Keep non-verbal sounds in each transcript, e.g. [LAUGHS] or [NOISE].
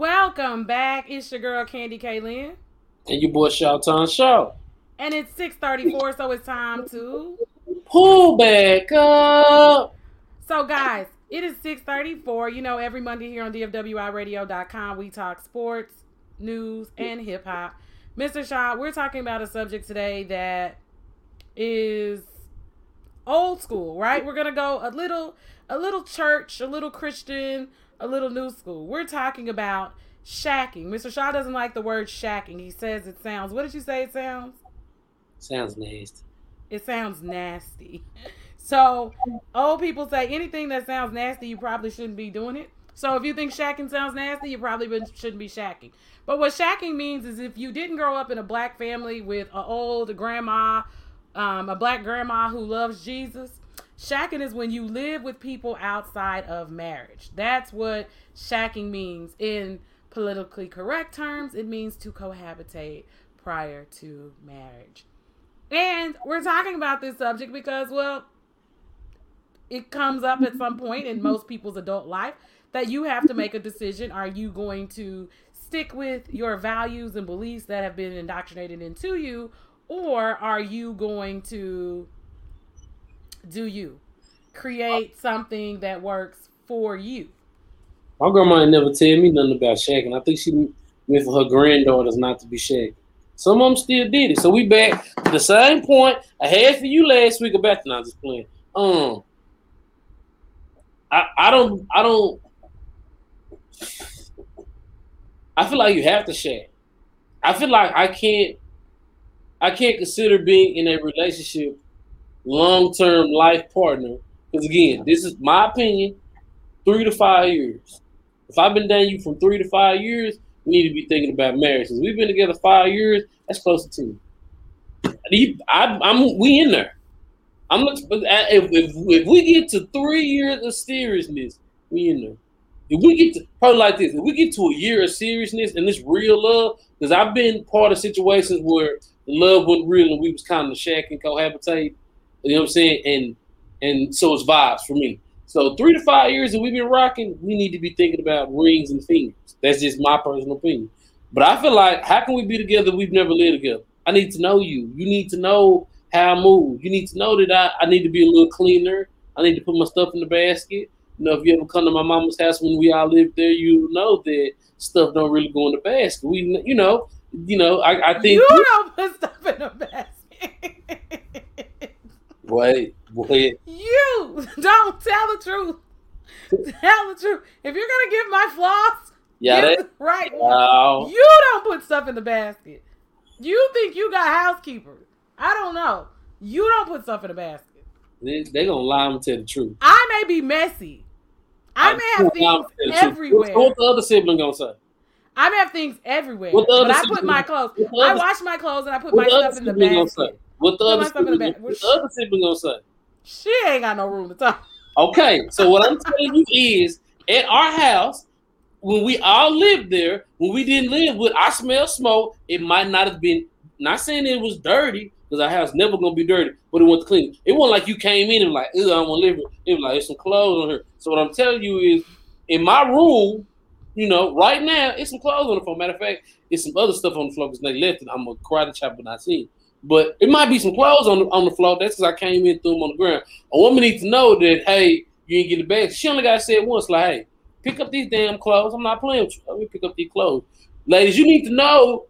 Welcome back. It's your girl Candy Kaylin. And your boy Shouton Show. And it's 634, so it's time to pull back up. So guys, it is 634. You know, every Monday here on DFWIRadio.com, we talk sports, news, and hip hop. Mr. Shaw, we're talking about a subject today that is old school, right? We're gonna go a little a little church, a little Christian, a little new school. We're talking about shacking. Mr. Shaw doesn't like the word shacking. He says it sounds what did you say it sounds? Sounds nasty. It sounds nasty. [LAUGHS] So old people say anything that sounds nasty, you probably shouldn't be doing it. So if you think shacking sounds nasty, you probably shouldn't be shacking. But what shacking means is if you didn't grow up in a black family with an old grandma, um, a black grandma who loves Jesus, shacking is when you live with people outside of marriage. That's what shacking means in politically correct terms. It means to cohabitate prior to marriage. And we're talking about this subject because, well, it comes up at some point in most people's adult life that you have to make a decision. Are you going to stick with your values and beliefs that have been indoctrinated into you, or are you going to do you create something that works for you? My grandma never tell me nothing about shacking. I think she meant for her granddaughters not to be shacking. Some of them still did it. So we back to the same point I had for you last week about not just playing. Um, I, I don't I don't I feel like you have to share. I feel like I can't I can't consider being in a relationship long term life partner. Because again, this is my opinion, three to five years. If I've been dating you from three to five years, we need to be thinking about marriage. Since we've been together five years, that's close to two. I, am we in there. I'm looking if, if, if we get to three years of seriousness, we in there. If we get to probably like this, if we get to a year of seriousness and this real love, because I've been part of situations where love wasn't real and we was kind of shack and cohabitate. You know what I'm saying? And and so it's vibes for me. So three to five years that we've been rocking, we need to be thinking about rings and fingers. That's just my personal opinion. But I feel like how can we be together? We've never lived together. I need to know you. You need to know how I move. You need to know that I, I need to be a little cleaner. I need to put my stuff in the basket. You know, if you ever come to my mama's house when we all lived there, you know that stuff don't really go in the basket. We, you know, you know, I, I think you stuff in the basket. Wait, wait. You don't tell the truth. Tell the truth. If you're gonna give my floss, yeah, right. You don't put stuff in the basket. You think you got housekeepers? I don't know. You don't put stuff in the basket. They, they gonna lie and tell the truth. I may be messy. I, I may have things everywhere. What, what the other sibling gonna say? I may have things everywhere. But I put my clothes. I wash my clothes and I put my stuff in the basket. What the other sibling, what the other sibling gonna say? She ain't got no room to talk. Okay, so what I'm telling you is, at our house, when we all lived there, when we didn't live with, I smell smoke. It might not have been. Not saying it was dirty, because our house never gonna be dirty, but it to clean. It wasn't like you came in and like, I don't want to live here. It was like there's some clothes on here. So what I'm telling you is, in my room, you know, right now, it's some clothes on the floor. Matter of fact, it's some other stuff on the floor because they left it. I'm a karate chop but not seen. But it might be some clothes on the on the floor. That's because I came in through them on the ground. A woman needs to know that hey, you ain't get the bag. She only got to say it once, like, hey, pick up these damn clothes. I'm not playing with you. Let me pick up these clothes. Ladies, you need to know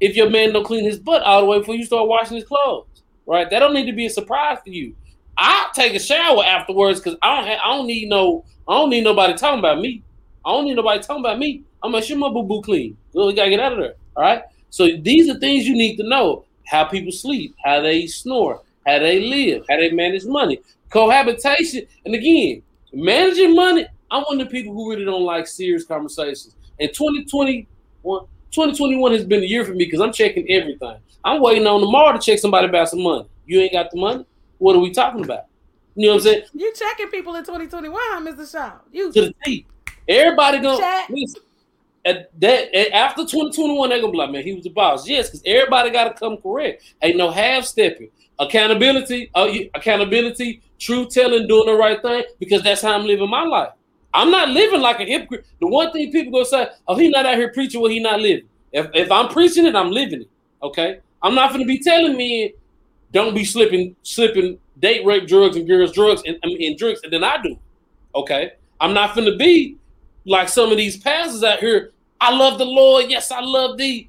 if your man don't clean his butt all the way before you start washing his clothes, right? That don't need to be a surprise to you. I'll take a shower afterwards because I don't have, I don't need no I don't need nobody talking about me. I don't need nobody talking about me. I'm gonna sure my boo boo clean. we gotta get out of there. All right. So these are things you need to know: how people sleep, how they snore, how they live, how they manage money, cohabitation, and again, managing money. I'm one of the people who really don't like serious conversations. And 2021, 2021 has been a year for me because I'm checking everything. I'm waiting on tomorrow to check somebody about some money. You ain't got the money. What are we talking about? You know what I'm saying? You checking people in 2021, Mr. Shaw. You to the T. Everybody gonna listen, at that at, after 2021, they're gonna be like, man, he was the boss. Yes, because everybody gotta come correct. Ain't no half stepping. Accountability, uh, accountability, truth telling, doing the right thing, because that's how I'm living my life. I'm not living like a hypocrite. The one thing people gonna say, "Oh, he not out here preaching what he not living." If if I'm preaching it, I'm living it. Okay, I'm not to be telling me don't be slipping slipping date rape drugs and girls drugs and, and drugs and then I do. Okay, I'm not to be like some of these pastors out here. I love the Lord. Yes, I love thee.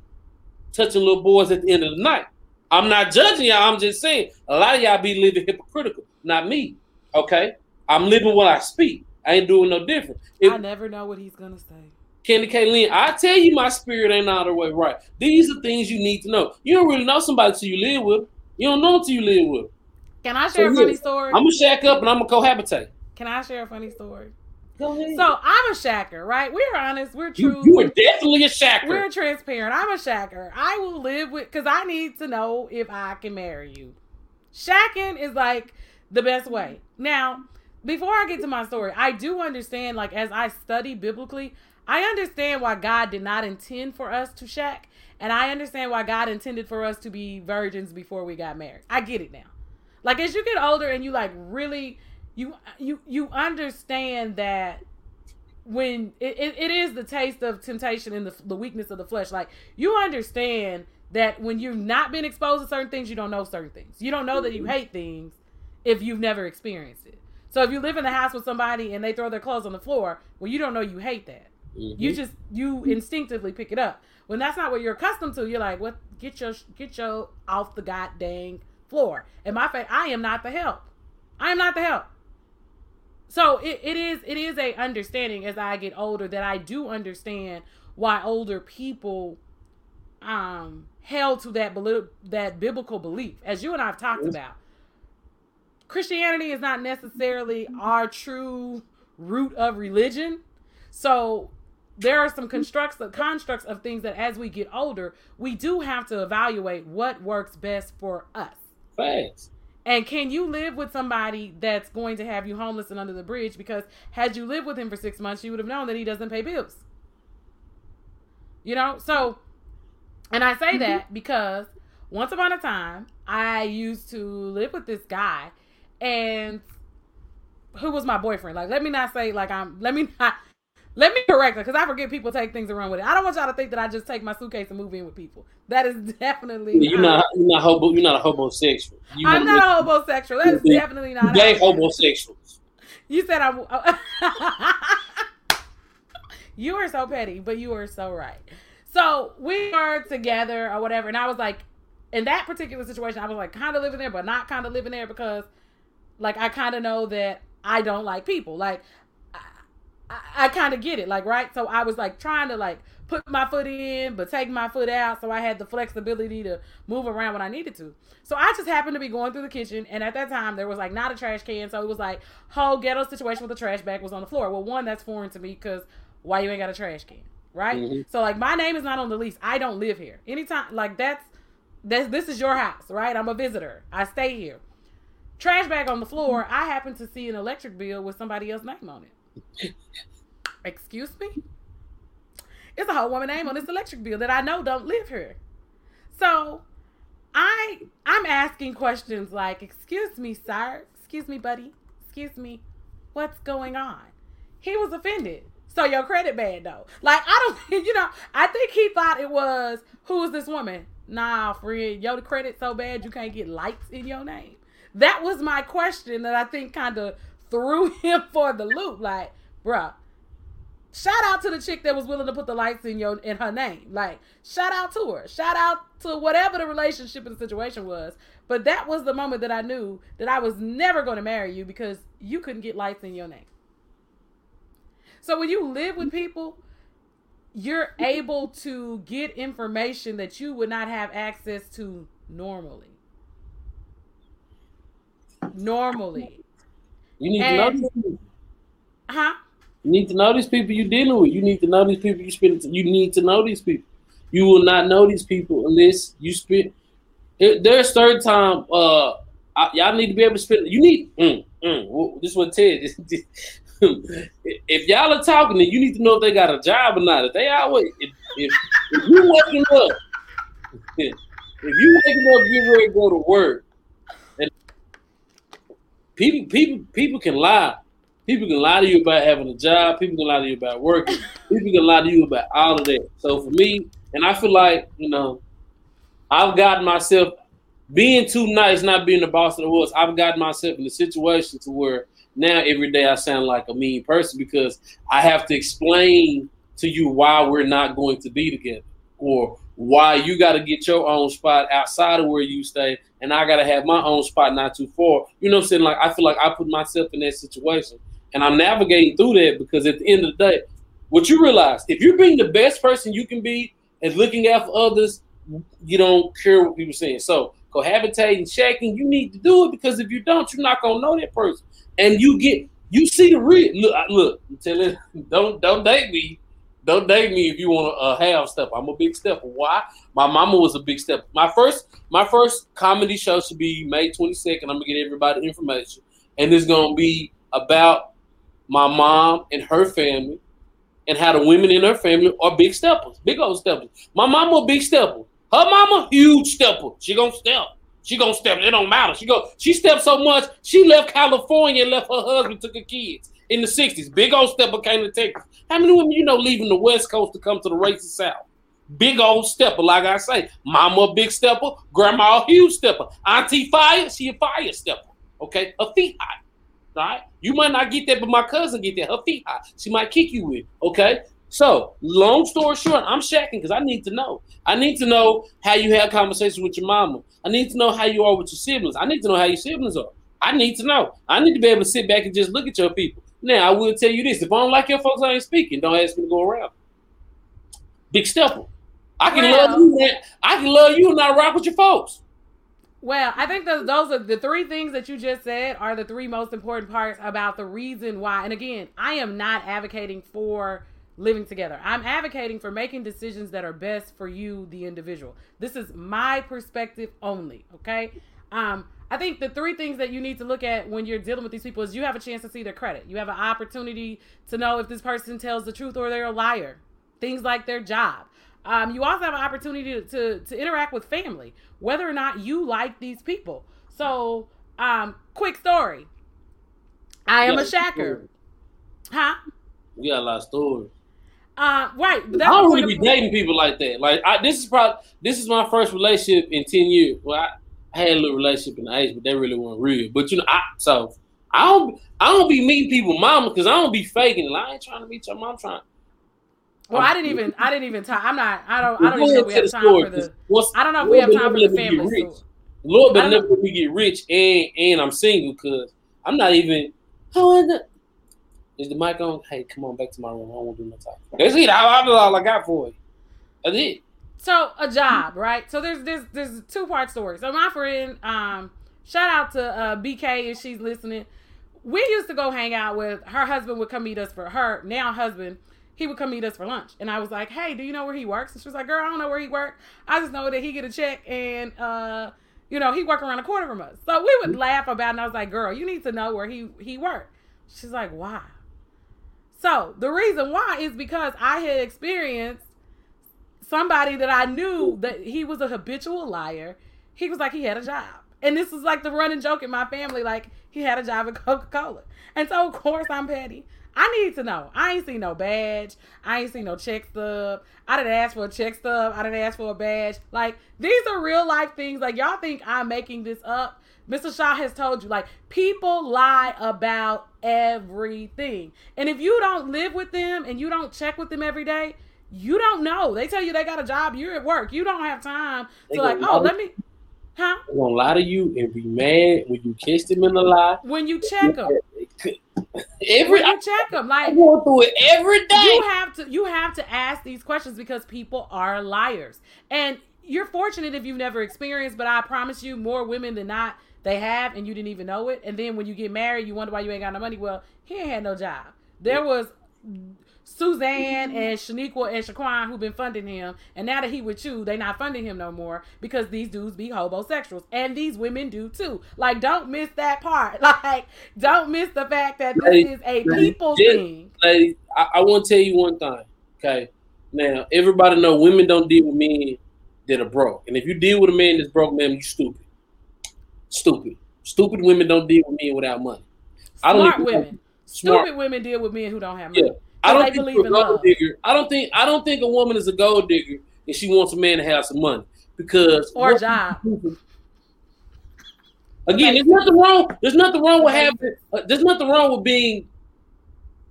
Touching little boys at the end of the night. I'm not judging y'all. I'm just saying a lot of y'all be living hypocritical. Not me. Okay, I'm living what I speak. I ain't doing no different. If, I never know what he's gonna say. Candy Kaylin, I tell you my spirit ain't all the way right. These are things you need to know. You don't really know somebody till you live with. You don't know until you live with. Can I share so, a funny story? I'm gonna shack up and I'm gonna cohabitate. Can I share a funny story? Go ahead. So I'm a shacker, right? We're honest. We're true. You, you are definitely a shacker. We're transparent. I'm a shacker. I will live with because I need to know if I can marry you. Shacking is like the best way. Now, before I get to my story, I do understand, like, as I study biblically, I understand why God did not intend for us to shack, and I understand why God intended for us to be virgins before we got married. I get it now. Like as you get older and you like really you you you understand that when it, it, it is the taste of temptation and the, the weakness of the flesh. Like you understand that when you've not been exposed to certain things you don't know certain things. You don't know that you hate things if you've never experienced it. So if you live in the house with somebody and they throw their clothes on the floor well you don't know you hate that. Mm-hmm. you just you instinctively pick it up. When that's not what you're accustomed to you're like what? Get your get your off the goddamn floor. And my face i am not the help. I am not the help so it, it is it is a understanding as I get older that I do understand why older people um held to that that biblical belief as you and I've talked about. Christianity is not necessarily our true root of religion. So there are some constructs of constructs of things that as we get older, we do have to evaluate what works best for us. Thanks. And can you live with somebody that's going to have you homeless and under the bridge? Because had you lived with him for six months, you would have known that he doesn't pay bills. You know? So, and I say mm-hmm. that because once upon a time, I used to live with this guy and who was my boyfriend. Like, let me not say, like, I'm, let me not let me correct it because I forget people take things around with it. I don't want y'all to think that I just take my suitcase and move in with people. That is [LAUGHS] definitely you're not you're not hobo you're not a homosexual. You I'm not a homosexual. That is definitely not. Gay homosexuals. You said I'm. Oh. [LAUGHS] you are so petty, but you are so right. So we were together or whatever, and I was like, in that particular situation, I was like kind of living there, but not kind of living there because, like, I kind of know that I don't like people. Like I, I kind of get it, like right. So I was like trying to like put my foot in, but take my foot out, so I had the flexibility to move around when I needed to. So I just happened to be going through the kitchen, and at that time there was like not a trash can, so it was like whole ghetto situation with the trash bag was on the floor. Well, one that's foreign to me because why you ain't got a trash can, right? Mm-hmm. So like my name is not on the lease. I don't live here. Anytime like that's that's this is your house, right? I'm a visitor. I stay here. Trash bag on the floor. I happen to see an electric bill with somebody else's name on it. Excuse me? It's a whole woman name on this electric bill that I know don't live here. So I I'm asking questions like, excuse me, sir, excuse me, buddy, excuse me, what's going on? He was offended. So your credit bad though. Like I don't [LAUGHS] you know, I think he thought it was who is this woman? Nah, friend, your credit so bad you can't get lights in your name. That was my question that I think kind of threw [LAUGHS] him for the loop. Like, bruh, shout out to the chick that was willing to put the lights in your in her name. Like, shout out to her. Shout out to whatever the relationship and the situation was. But that was the moment that I knew that I was never going to marry you because you couldn't get lights in your name. So when you live with people, you're able to get information that you would not have access to normally. Normally. You need and, to know. Uh huh? You need to know these people you're dealing with. You need to know these people you spend. You need to know these people. You will not know these people unless you spend. There's third time. Uh, I, y'all need to be able to spend. You need. Mm, mm, this is what Ted. [LAUGHS] if y'all are talking, then you need to know if they got a job or not. If they always, if, if, if you waking up, [LAUGHS] if, you waking up, get ready to go to work, people, people, people can lie People can lie to you about having a job. People can lie to you about working. [LAUGHS] people can lie to you about all of that. So for me, and I feel like you know, I've gotten myself being too nice, not being the boss of the horse. I've gotten myself in a situation to where now every day I sound like a mean person because I have to explain to you why we're not going to be together or why you got to get your own spot outside of where you stay and I got to have my own spot not too far. You know what I'm saying? Like, I feel like I put myself in that situation and I'm navigating through that because at the end of the day, what you realize, if you're being the best person you can be and looking out for others, you don't care what people saying. So, cohabitating, checking, you need to do it because if you don't, you're not gonna know that person. And you get, you see the real. Look, look, tell it, [LAUGHS] don't don't date me don't date me if you want a uh, half step. I'm a big step. Why? My mama was a big step. My first my first comedy show should be May 22nd. I'm gonna get everybody information, and it's gonna be about my mom and her family, and how the women in her family are big steppers, big old steppers. My mama a big stepper. Her mama huge stepper. She gonna step. She gonna step. It don't matter. She go. She stepped so much. She left California and left her husband, took her kids in the 60s. Big old stepper came to Texas. How many women you know leaving the West Coast to come to the racist South? Big old stepper, like I say. Mama big stepper, grandma huge stepper. Auntie fire, she a fire stepper. Okay, her feet high. All right, you might not get that, but my cousin get that. Her feet high. She might kick you with. Okay, so long story short, I'm shacking because I need to know. I need to know how you have conversations with your mama. I need to know how you are with your siblings. I need to know how your siblings are. I need to know. I need to be able to sit back and just look at your people. Now I will tell you this: if I don't like your folks, I ain't speaking. Don't ask me to go around. Big stepper. I can well, love you, man. I can love you and not rock with your folks. Well, I think those those are the three things that you just said are the three most important parts about the reason why. And again, I am not advocating for living together. I'm advocating for making decisions that are best for you, the individual. This is my perspective only. Okay. Um, I think the three things that you need to look at when you're dealing with these people is you have a chance to see their credit. You have an opportunity to know if this person tells the truth or they're a liar. Things like their job. Um, you also have an opportunity to, to, to interact with family, whether or not you like these people. So, um, quick story. I am a shacker. Huh? We got a lot of stories. Uh, right. I don't really be dating people like that. Like, I, this is probably this is my first relationship in ten years. Well, I, I had a little relationship in the age, but they really weren't real. But you know, I so I don't I don't be meeting people mama because I don't be faking it. I ain't trying to meet your mom. I'm trying. Well, I'm, I didn't even I didn't even talk. I'm not. I don't. I don't even know we have time story, for the. I don't know if we have time for the family. Lord, but never we get rich and and I'm single because I'm not even. How is the is the mic on? Hey, come on back to my room. I won't do no talking. That's it. I, I, all I got for you. That's it. So a job, right? So there's there's there's two part story. So my friend, um, shout out to uh, BK if she's listening. We used to go hang out with her husband would come meet us for her now husband. He would come meet us for lunch, and I was like, "Hey, do you know where he works?" And she was like, "Girl, I don't know where he works. I just know that he get a check and uh, you know, he work around the corner from us." So we would laugh about, it, and I was like, "Girl, you need to know where he he worked." She's like, "Why?" So the reason why is because I had experienced somebody that I knew that he was a habitual liar. He was like he had a job. And this was like the running joke in my family, like he had a job at [LAUGHS] Coca Cola. And so, of course, I'm petty. I need to know. I ain't seen no badge. I ain't seen no check stub. I didn't ask for a check stub. I didn't ask for a badge. Like, these are real life things. Like, y'all think I'm making this up. Mr. Shaw has told you, like, people lie about everything. And if you don't live with them and you don't check with them every day, you don't know. They tell you they got a job. You're at work. You don't have time they to like, oh, let me. Huh? They're gonna lie to you and be mad when you kiss them in the lie. When you check them. [LAUGHS] every when you check them, like I go through it every day. You have to you have to ask these questions because people are liars, and you're fortunate if you've never experienced. But I promise you, more women than not, they have, and you didn't even know it. And then when you get married, you wonder why you ain't got no money. Well, he ain't had no job. There was Suzanne and Shaniqua and Shaquan who've been funding him, and now that he with you, they not funding him no more because these dudes be homosexuals, and these women do too. Like, don't miss that part. [LAUGHS] Like, don't miss the fact that this lady, is a people lady, thing. Lady, I, I want to tell you one thing. Okay, now everybody know women don't deal with men that are broke, and if you deal with a man that's broke, man, you stupid. Stupid. Stupid women don't deal with men without money. Smart I don't women. smart. Stupid women deal with men who don't have money. Yeah. I don't they think a gold digger. I don't think I don't think a woman is a gold digger and she wants a man to have some money because Or a job. Again, there's nothing wrong. There's nothing wrong with having. Uh, there's nothing wrong with being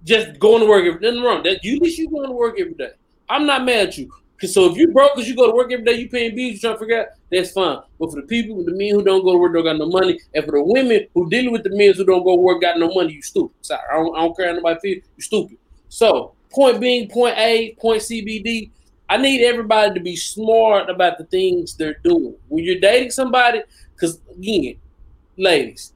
just going to work. Every, nothing wrong. That you least you going to work every day. I'm not mad at you. 'Cause so if you broke because you go to work every day, you paying bills, you trying to figure out that's fine. But for the people, the men who don't go to work don't got no money, and for the women who dealing with the men who don't go to work got no money, you stupid. Sorry, I don't, I don't care how nobody feel. You stupid. So point being, point A, point CBD. I need everybody to be smart about the things they're doing when you're dating somebody. Because again, ladies,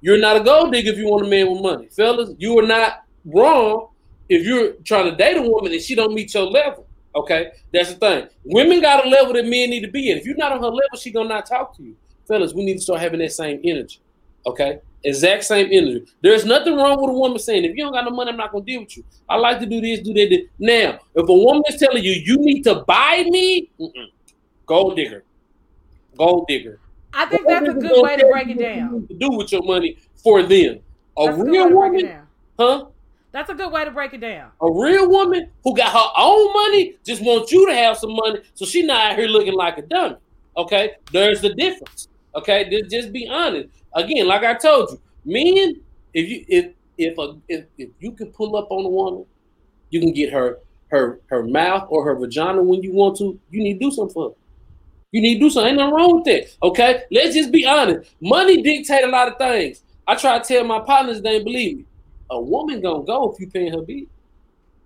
you're not a gold digger if you want a man with money. Fellas, you are not wrong if you're trying to date a woman and she don't meet your level. Okay, that's the thing. Women got a level that men need to be in. If you're not on her level, she gonna not talk to you. Fellas, we need to start having that same energy. Okay, exact same energy. There's nothing wrong with a woman saying, if you don't got no money, I'm not gonna deal with you. I like to do this, do that. that." Now, if a woman is telling you you need to buy me, gold digger, gold digger. I think that's a good way to break it down. To do with your money for them. A That's real way to break it woman, huh? That's a good way to break it down. A real woman who got her own money just wants you to have some money, so she not out here looking like a dummy. Okay, there's the difference. Okay, just, just be honest. Again, like I told you, men, if you if if a, if if you can pull up on a woman, you can get her her her mouth or her vagina when you want to. You need to do something for her. You need to do something. Ain't nothing wrong with that. Okay, let's just be honest. Money dictate a lot of things. I try to tell my partners they ain't believe me. A woman gonna go if you paying her bill.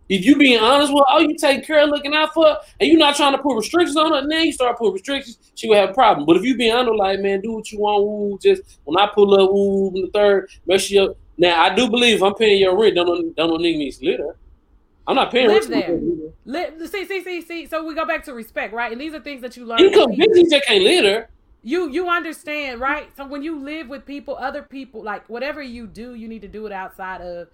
If you being honest with her, oh, you take care of looking out for her, and you're not trying to put restrictions on her, then you start putting restrictions, she will have a problem. But if you being honest, like, man, do what you want, woo, just when I pull up, woo, in the third, make sure you now I do believe if I'm paying your rent, don't don't don't nigga needs to live. I'm not paying Live rent. there. Li- see, see, see, see. So we go back to respect, right? And these are things that you learn. You come busy, just can't live there. you you understand right so when you live with people other people like whatever you do you need to do it outside of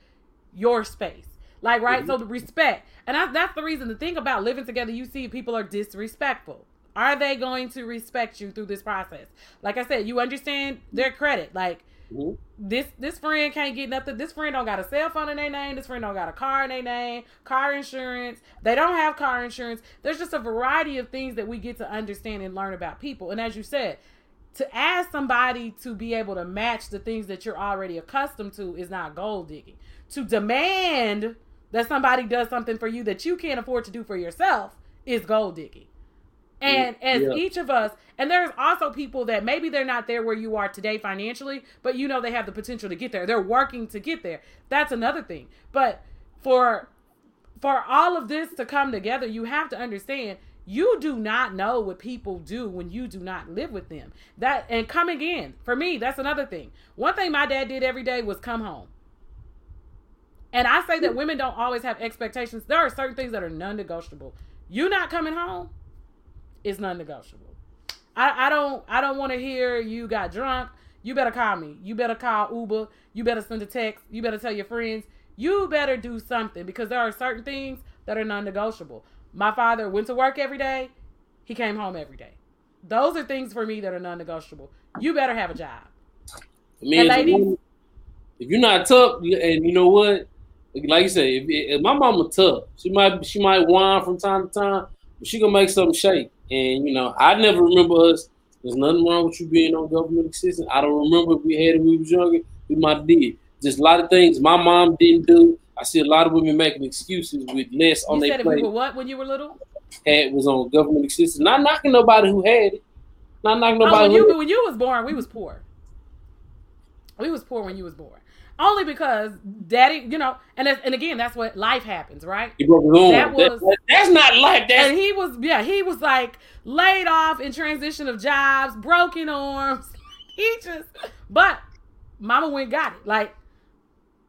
your space like right so the respect and I, that's the reason the thing about living together you see people are disrespectful are they going to respect you through this process like i said you understand their credit like Mhm. this this friend can't get nothing. This friend don't got a cell phone in their name. This friend don't got a car in their name. Car insurance. They don't have car insurance. There's just a variety of things that we get to understand and learn about people. And as you said, to ask somebody to be able to match the things that you're already accustomed to is not gold digging. To demand that somebody does something for you that you can't afford to do for yourself is gold digging. And as Yeah. each of us, and there's also people that maybe they're not there where you are today financially, but you know they have the potential to get there. They're working to get there. That's another thing. But for for all of this to come together, you have to understand you do not know what people do when you do not live with them. That and coming in, for me, that's another thing. One thing my dad did every day was come home. And I say that women don't always have expectations. There are certain things that are non-negotiable. You not coming home is non-negotiable. I, I don't I don't want to hear you got drunk. You better call me. You better call Uber. You better send a text. You better tell your friends. You better do something because there are certain things that are non-negotiable. My father went to work every day. He came home every day. Those are things for me that are non-negotiable. You better have a job. I mean, And ladies- if you're not tough, and you know what, like you say, if, if my mama tough, she might she might whine from time to time, but she gonna make something shake. And you know, I never remember us. There's nothing wrong with you being on government assistance. I don't remember if we had it when we was younger. We might have did. Just a lot of things my mom didn't do. I see a lot of women making excuses with less on You their said if plate. we were what when you were little? Had was on government assistance. Not knocking nobody who had it. Not knocking Oh, nobody when who you when you was born, we was poor. We was poor when you was born. Only because daddy, you know, and that's, and again, that's what life happens, right? he broke his arm. That That- was- that- that's not life. That's And he was, yeah, he was like laid off in transition of jobs, broken arms. [LAUGHS] He just, but Mama went got it. Like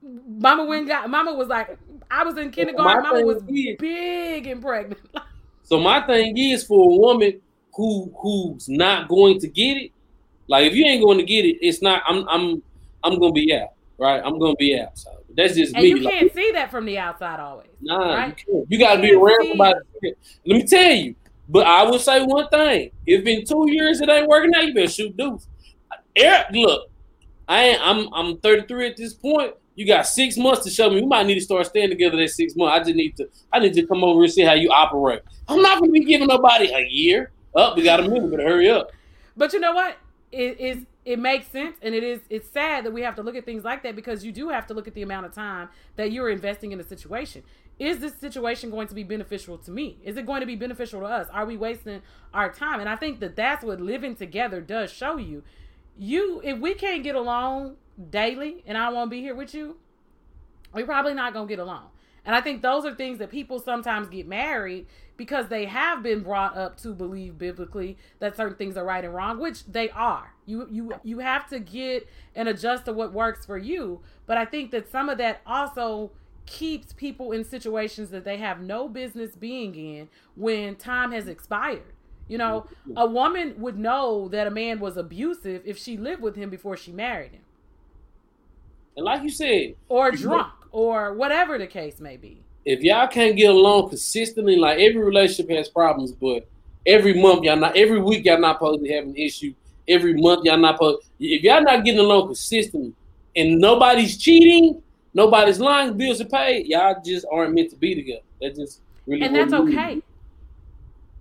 Mama went got. Mama was like, I was in kindergarten. My Mama was is- big and pregnant. [LAUGHS] So my thing is for a woman who who's not going to get it, like if you ain't going to get it, it's not. I'm I'm I'm gonna be out, right? I'm gonna be outside. That's just and me. you can't see that from the outside always. nah, right? you, you gotta be can't around somebody. Let me tell you. But I will say one thing: if in two years it ain't working out, you better shoot deuce. Eric, look, I ain't, I'm I'm 33 at this point, You got six months to show me. We might need to start staying together that six months. I just need to. I need to come over and see how you operate. I'm not to be giving nobody a year. Up, oh, we got a minute, but hurry up. But you know what? It is. It makes sense, and it is. It's sad that we have to look at things like that because you do have to look at the amount of time that you're investing in a situation. Is this situation going to be beneficial to me? Is it going to be beneficial to us? Are we wasting our time? And I think that that's what living together does show you. You, if we can't get along daily, and I won't be here with you, we're probably not gonna get along. And I think those are things that people sometimes get married because they have been brought up to believe biblically that certain things are right and wrong, which they are. You you you have to get and adjust to what works for you. But I think that some of that also keeps people in situations that they have no business being in when time has expired. You know, mm-hmm. a woman would know that a man was abusive if she lived with him before she married him. And like you said, or drunk, or whatever the case may be. If y'all can't get along consistently, like every relationship has problems, but every month y'all not, every week y'all not supposed to have an issue. Every month y'all not supposed. If y'all not getting along consistently, and nobody's cheating, nobody's lying, bills are paid, y'all just aren't meant to be together. That just really. And that's okay.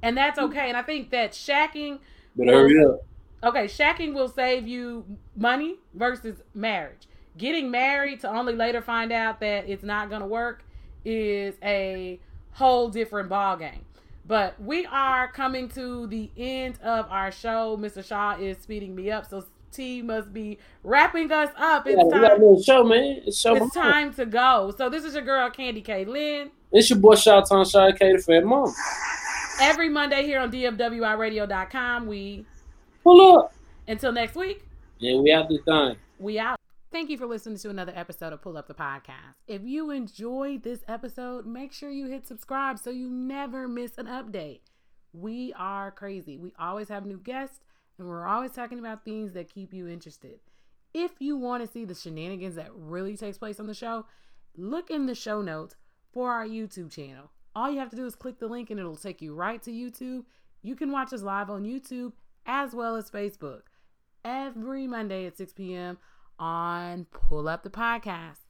And that's okay. And I think that shacking. But hurry up. Okay, shacking will save you money versus marriage getting married to only later find out that it's not going to work is a whole different ball game. But we are coming to the end of our show. Mr. Shaw is speeding me up, so T must be wrapping us up. It's yeah, time. show, man. It's, show it's time to go. So this is your girl Candy K. Lynn. It's your boy Shaw Tom Shaw K. The Fat Mom. Every Monday here on DFWIRadio.com, we pull up. Until next week. Yeah, we out this time. We out. Thank you for listening to another episode of Pull Up the Podcast. If you enjoyed this episode, make sure you hit subscribe so you never miss an update. We are crazy. We always have new guests and we're always talking about things that keep you interested. If you want to see the shenanigans that really takes place on the show, look in the show notes for our YouTube channel. All you have to do is click the link and it'll take you right to YouTube. You can watch us live on YouTube as well as Facebook every Monday at 6 p.m on Pull Up the Podcast.